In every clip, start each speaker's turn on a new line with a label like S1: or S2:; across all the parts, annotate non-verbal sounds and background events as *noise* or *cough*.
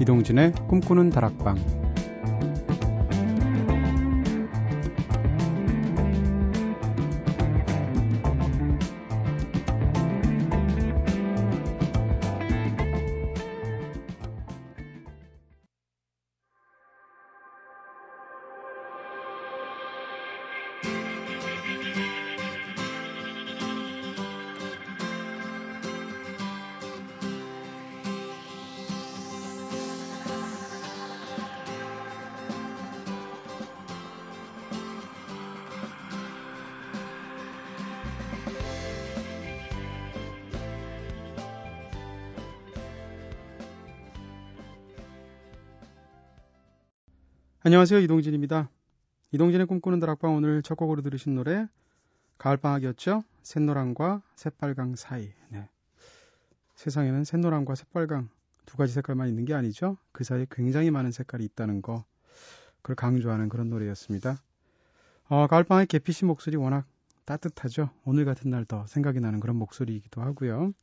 S1: 이동진의 꿈꾸는 다락방 안녕하세요. 이동진입니다. 이동진의 꿈꾸는 다락방 오늘 첫 곡으로 들으신 노래 가을방학이었죠? 샛노랑과 새빨강 사이. 네. 세상에는 샛노랑과 새빨강 두 가지 색깔만 있는 게 아니죠. 그 사이에 굉장히 많은 색깔이 있다는 거. 그걸 강조하는 그런 노래였습니다. 어, 가을방학 개피 씨 목소리 워낙 따뜻하죠. 오늘 같은 날 더 생각이 나는 그런 목소리이기도 하고요.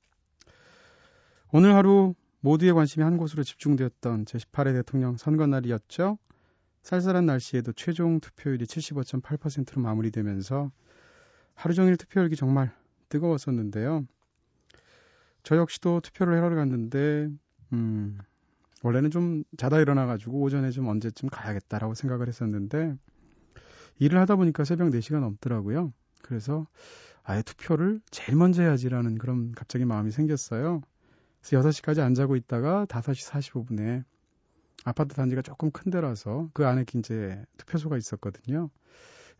S1: 오늘 하루 모두의 관심이 한 곳으로 집중되었던 제18회 대통령 선거 날이었죠. 쌀쌀한 날씨에도 최종 투표율이 75.8%로 마무리되면서 하루 종일 투표율이 정말 뜨거웠었는데요. 저 역시도 투표를 하러 갔는데, 음, 원래는 좀 자다 일어나가지고 오전에 좀 언제쯤 가야겠다라고 생각을 했었는데, 일을 하다 보니까 새벽 4시가 넘더라고요. 그래서 아예 투표를 제일 먼저 해야지라는 그런 갑자기 마음이 생겼어요. 그래서 6시까지 안 자고 있다가 5시 45분에 아파트 단지가 조금 큰 데라서 그 안에 이제 투표소가 있었거든요.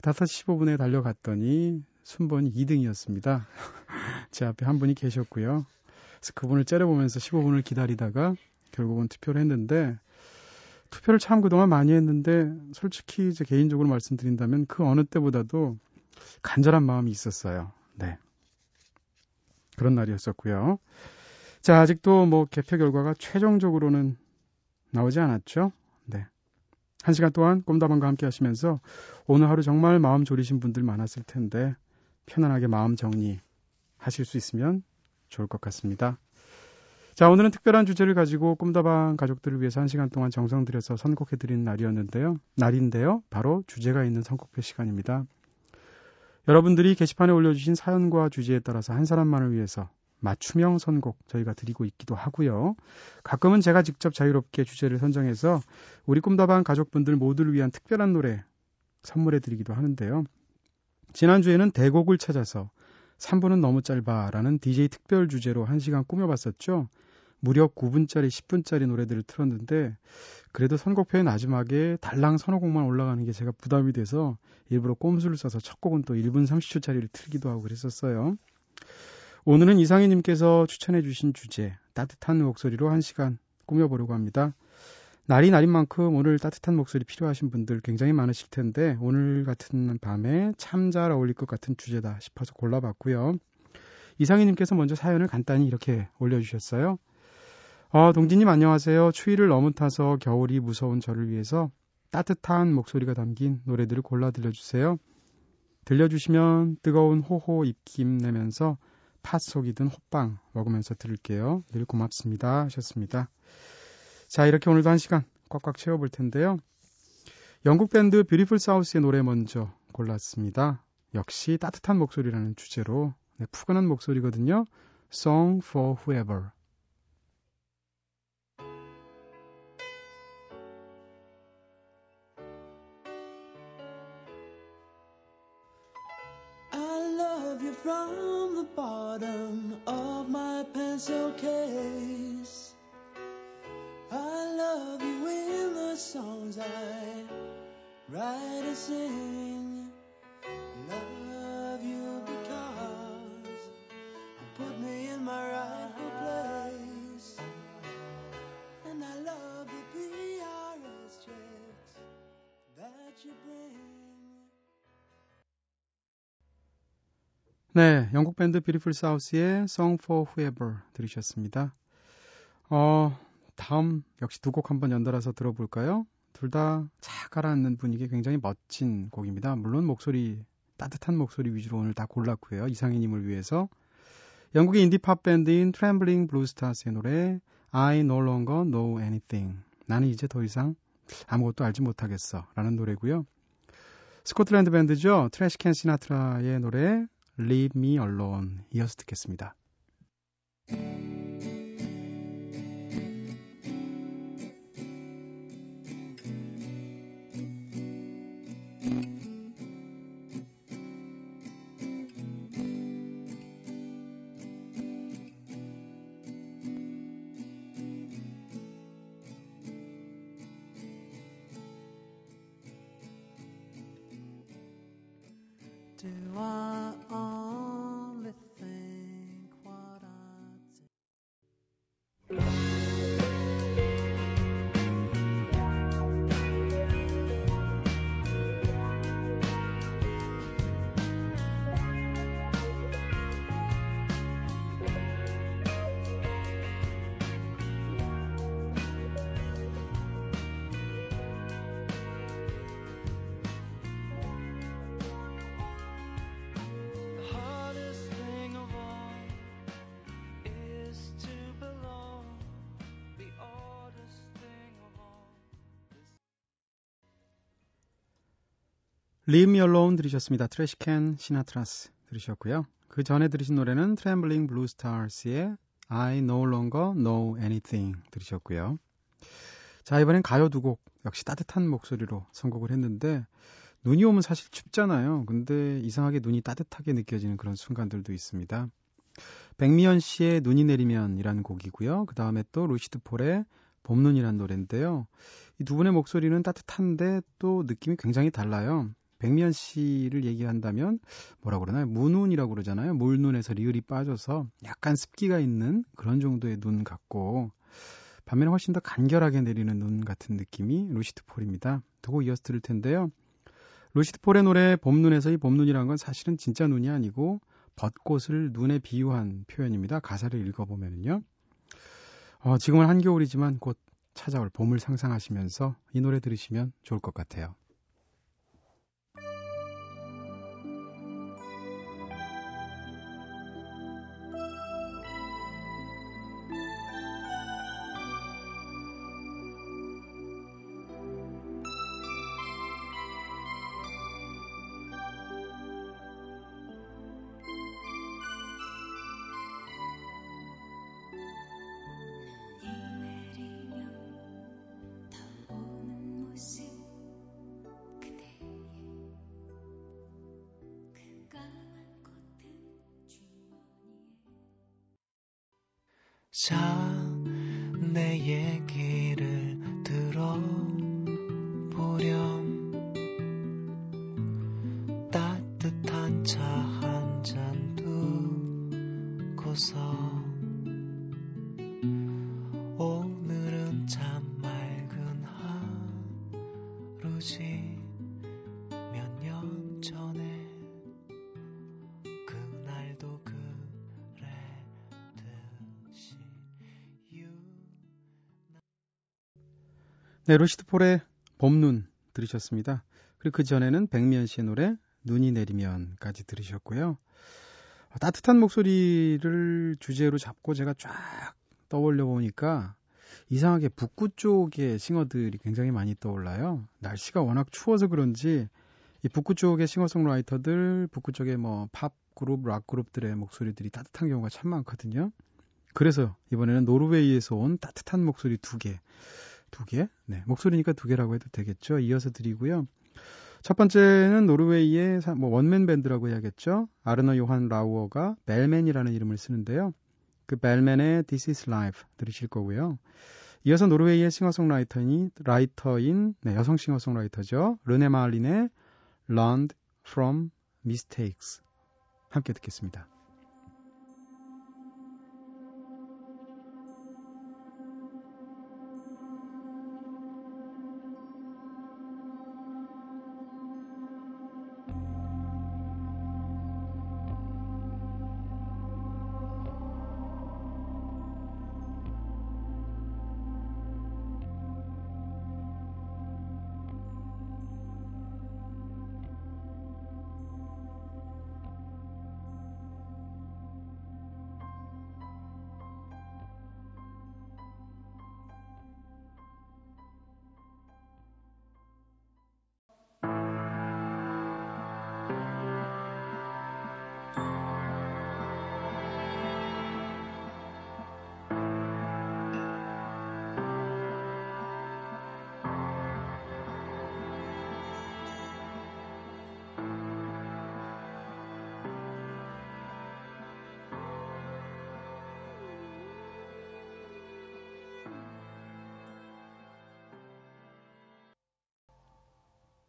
S1: 5시 15분에 달려갔더니 순번이 2등이었습니다. *laughs* 제 앞에 한 분이 계셨고요. 그래서 그분을 째려보면서 15분을 기다리다가 결국은 투표를 했는데 투표를 참 그동안 많이 했는데 솔직히 이제 개인적으로 말씀드린다면 그 어느 때보다도 간절한 마음이 있었어요. 네. 그런 날이었었고요. 자, 아직도 뭐 개표 결과가 최종적으로는 나오지 않았죠? 네. 한 시간 동안 꿈다방과 함께 하시면서 오늘 하루 정말 마음 졸이신 분들 많았을 텐데 편안하게 마음 정리 하실 수 있으면 좋을 것 같습니다. 자, 오늘은 특별한 주제를 가지고 꿈다방 가족들을 위해서 한 시간 동안 정성 들여서 선곡해드리는 날이었는데요. 날인데요. 바로 주제가 있는 선곡표 시간입니다. 여러분들이 게시판에 올려주신 사연과 주제에 따라서 한 사람만을 위해서 맞춤형 선곡 저희가 드리고 있기도 하고요. 가끔은 제가 직접 자유롭게 주제를 선정해서 우리 꿈다방 가족분들 모두를 위한 특별한 노래 선물해 드리기도 하는데요. 지난주에는 대곡을 찾아서 3분은 너무 짧아라는 DJ 특별 주제로 1시간 꾸며봤었죠. 무려 9분짜리, 10분짜리 노래들을 틀었는데 그래도 선곡표의 마지막에 달랑 서너 곡만 올라가는 게 제가 부담이 돼서 일부러 꼼수를 써서 첫 곡은 또 1분 30초짜리를 틀기도 하고 그랬었어요. 오늘은 이상희님께서 추천해주신 주제, 따뜻한 목소리로 한 시간 꾸며보려고 합니다. 날이 날인 만큼 오늘 따뜻한 목소리 필요하신 분들 굉장히 많으실 텐데, 오늘 같은 밤에 참 잘 어울릴 것 같은 주제다 싶어서 골라봤고요. 이상희님께서 먼저 사연을 간단히 이렇게 올려주셨어요. 어, 동진님 안녕하세요. 추위를 너무 타서 겨울이 무서운 저를 위해서 따뜻한 목소리가 담긴 노래들을 골라 들려주세요. 들려주시면 뜨거운 호호 입김 내면서 팥속이든 호빵 먹으면서 들을게요. 늘 고맙습니다. 하셨습니다. 자, 이렇게 오늘도 한 시간 꽉꽉 채워볼 텐데요. 영국 밴드 뷰티풀 사우스의 노래 먼저 골랐습니다. 역시 따뜻한 목소리라는 주제로 네, 푸근한 목소리거든요. Song for Whoever. I write and sing. Love you because you put me in my rightful place. And I love the PRS checks that you bring. 네, 영국 밴드 뷰티풀 사우스의 Song for Whoever 들으셨습니다. 어, 다음 역시 두 곡 한번 연달아서 들어볼까요? 둘 다 착 가라앉는 분위기 굉장히 멋진 곡입니다. 물론 목소리 따뜻한 목소리 위주로 오늘 다 골랐고요. 이상희님을 위해서 영국의 인디팝 밴드인 트램블링 블루스타스의 노래 I no longer know anything. 나는 이제 더 이상 아무것도 알지 못하겠어. 라는 노래고요. 스코틀랜드 밴드죠. 트래시캔 시나트라의 노래 Leave Me Alone 이어서 듣겠습니다. Me Alone 들으셨습니다. 트래시캔 시나트라스 들으셨고요. 그 전에 들으신 노래는 트램블링 블루 스타즈의 I No Longer Know Anything 들으셨고요. 자 이번엔 가요 두 곡 역시 따뜻한 목소리로 선곡을 했는데 눈이 오면 사실 춥잖아요. 근데 이상하게 눈이 따뜻하게 느껴지는 그런 순간들도 있습니다. 백미연 씨의 눈이 내리면이라는 곡이고요. 그 다음에 또 루시드 폴의 봄눈이라는 노래인데요. 이 두 분의 목소리는 따뜻한데 또 느낌이 굉장히 달라요. 백미연 씨를 얘기한다면 뭐라 그러나요? 무눈이라고 그러잖아요. 물눈에서 리을이 빠져서 약간 습기가 있는 그런 정도의 눈 같고 반면에 훨씬 더 간결하게 내리는 눈 같은 느낌이 루시드 폴입니다. 두곡 이어서 들을 텐데요. 루시드 폴의 노래 봄눈에서 이 봄눈이란 건 사실은 진짜 눈이 아니고 벚꽃을 눈에 비유한 표현입니다. 가사를 읽어보면요. 어, 지금은 한겨울이지만 곧 찾아올 봄을 상상하시면서 이 노래 들으시면 좋을 것 같아요.
S2: 자, 내 얘기
S1: 네, 루시드 폴의 봄눈 들으셨습니다. 그리고 그 전에는 백미연 씨의 노래 눈이 내리면까지 들으셨고요. 어, 따뜻한 목소리를 주제로 잡고 제가 쫙 떠올려 보니까 이상하게 북구 쪽의 싱어들이 굉장히 많이 떠올라요. 날씨가 워낙 추워서 그런지 이 북구 쪽의 싱어송라이터들, 북구 쪽의 뭐 팝 그룹, 락 그룹들의 목소리들이 따뜻한 경우가 참 많거든요. 그래서 이번에는 노르웨이에서 온 따뜻한 목소리 두 개, 두 개, 네 목소리니까 두 개라고 해도 되겠죠. 이어서 드리고요. 첫 번째는 노르웨이의 사- 뭐 원맨 밴드라고 해야겠죠. 아르너 요한 라우어가 벨맨이라는 이름을 쓰는데요. 그 벨맨의 This is Life 들으실 거고요. 이어서 노르웨이의 싱어송라이터인 라이터인 네, 여성 싱어송라이터죠. 르네 말린의 Learned from Mistakes 함께 듣겠습니다.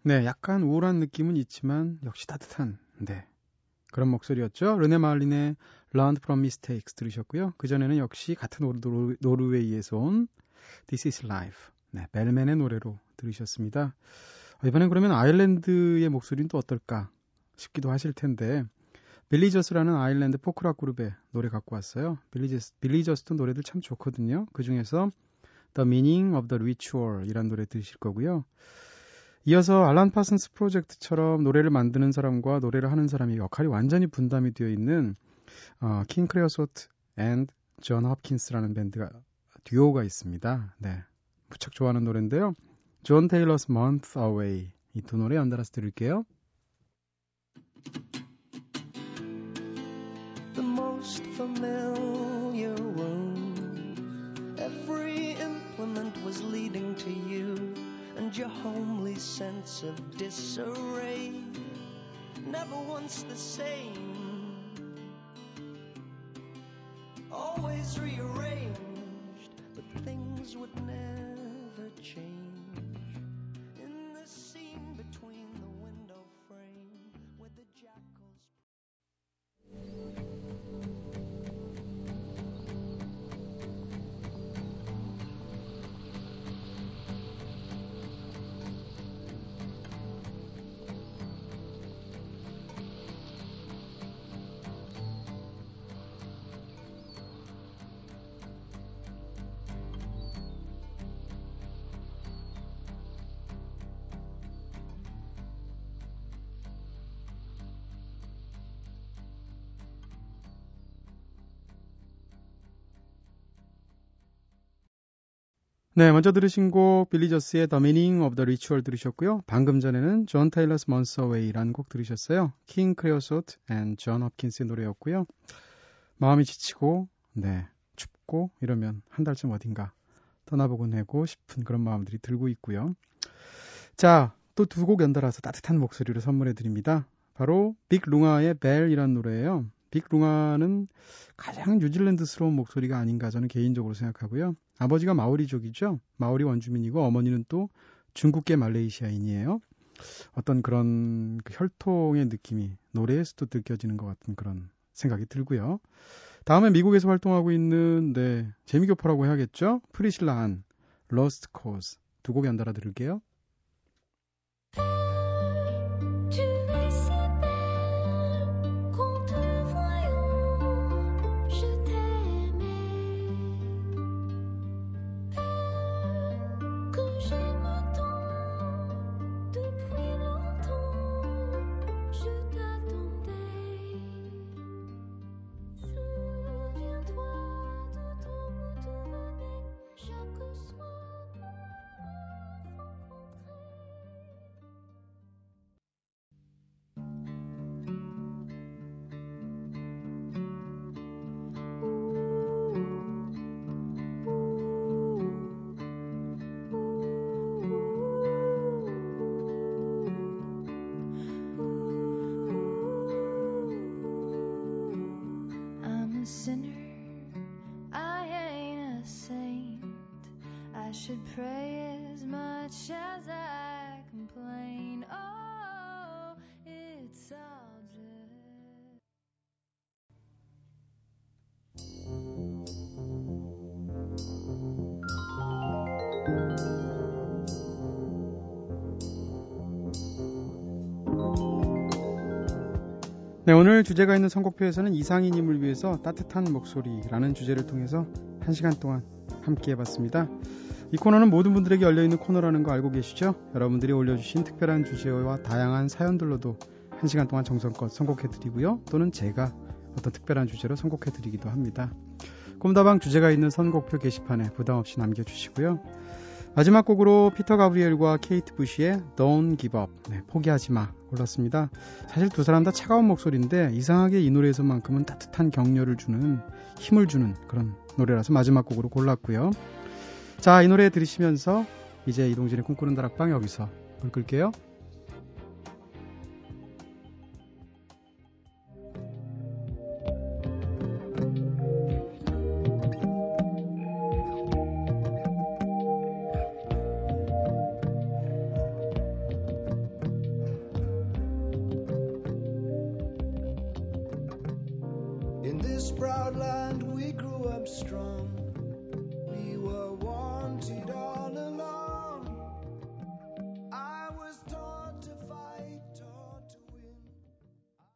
S1: 네, 약간 우울한 느낌은 있지만 역시 따뜻한 네 그런 목소리였죠. 르네 말린의 Learn from Mistakes 들으셨고요. 그 전에는 역시 같은 노르, 노르웨이에서 온 This is Life 네, 벨맨의 노래로 들으셨습니다. 어, 이번엔 그러면 아일랜드의 목소리는 또 어떨까 싶기도 하실 텐데 빌리저스라는 아일랜드 포크락 그룹의 노래 갖고 왔어요. 빌리저스, 빌리저스도 노래들 참 좋거든요. 그 중에서 The Meaning of the Ritual 이란 노래 들으실 거고요. 이어서 알란 파슨스 프로젝트처럼 노래를 만드는 사람과 노래를 하는 사람의 역할이 완전히 분담이 되어 있는 어, 킹 크레오소트 앤 존 홉킨스라는 밴드가 듀오가 있습니다. 네, 무척 좋아하는 노래인데요. John Taylor's Month Away 이 두 노래 연달아서 들을게요.
S2: the most familiar room. Every implement was leading to you, and your homely sense of disarray. Never once the same. Always rearranged, but things would never change.
S1: 네, 먼저 들으신 곡 빌리저스의 The Meaning of the Ritual 들으셨고요. 방금 전에는 John Taylor's Away라는 곡 들으셨어요. 킹 크레오소트 앤 존 홉킨스의 노래였고요. 마음이 지치고 네, 춥고 이러면 한 달쯤 어딘가 떠나보고 하고 싶은 그런 마음들이 들고 있고요. 자, 또 두 곡 연달아서 따뜻한 목소리로 선물해 드립니다. 바로 빅 룽아의 Belle이라는 노래예요. 빅 룽아는 가장 뉴질랜드스러운 목소리가 아닌가 저는 개인적으로 생각하고요. 아버지가 마오리족이죠. 마오리 원주민이고 어머니는 또 중국계 말레이시아인이에요. 어떤 그런 그 혈통의 느낌이 노래에서도 느껴지는 것 같은 그런 생각이 들고요. 다음에 미국에서 활동하고 있는 네, 재미교포라고 해야겠죠. 프리실라 한 Lost Cause 두곡 연달아 들을게요. 네, 오늘 주제가 있는 선곡표에서는 이상희님을 위해서 따뜻한 목소리라는 주제를 통해서 한 시간 동안 함께 해봤습니다. 이 코너는 모든 분들에게 열려있는 코너라는 거 알고 계시죠? 여러분들이 올려주신 특별한 주제와 다양한 사연들로도 한 시간 동안 정성껏 선곡해드리고요. 또는 제가 어떤 특별한 주제로 선곡해드리기도 합니다. 꿈다방 주제가 있는 선곡표 게시판에 부담 없이 남겨주시고요. 마지막 곡으로 피터 가브리엘과 케이트 부시의 Don't Give Up 네, 포기하지 마 골랐습니다. 사실 두 사람 다 차가운 목소리인데 이상하게 이 노래에서만큼은 따뜻한 격려를 주는 힘을 주는 그런 노래라서 마지막 곡으로 골랐고요. 자, 이 노래 들으시면서 이제 이동진의 꿈꾸는 다락방 여기서 불 끌게요.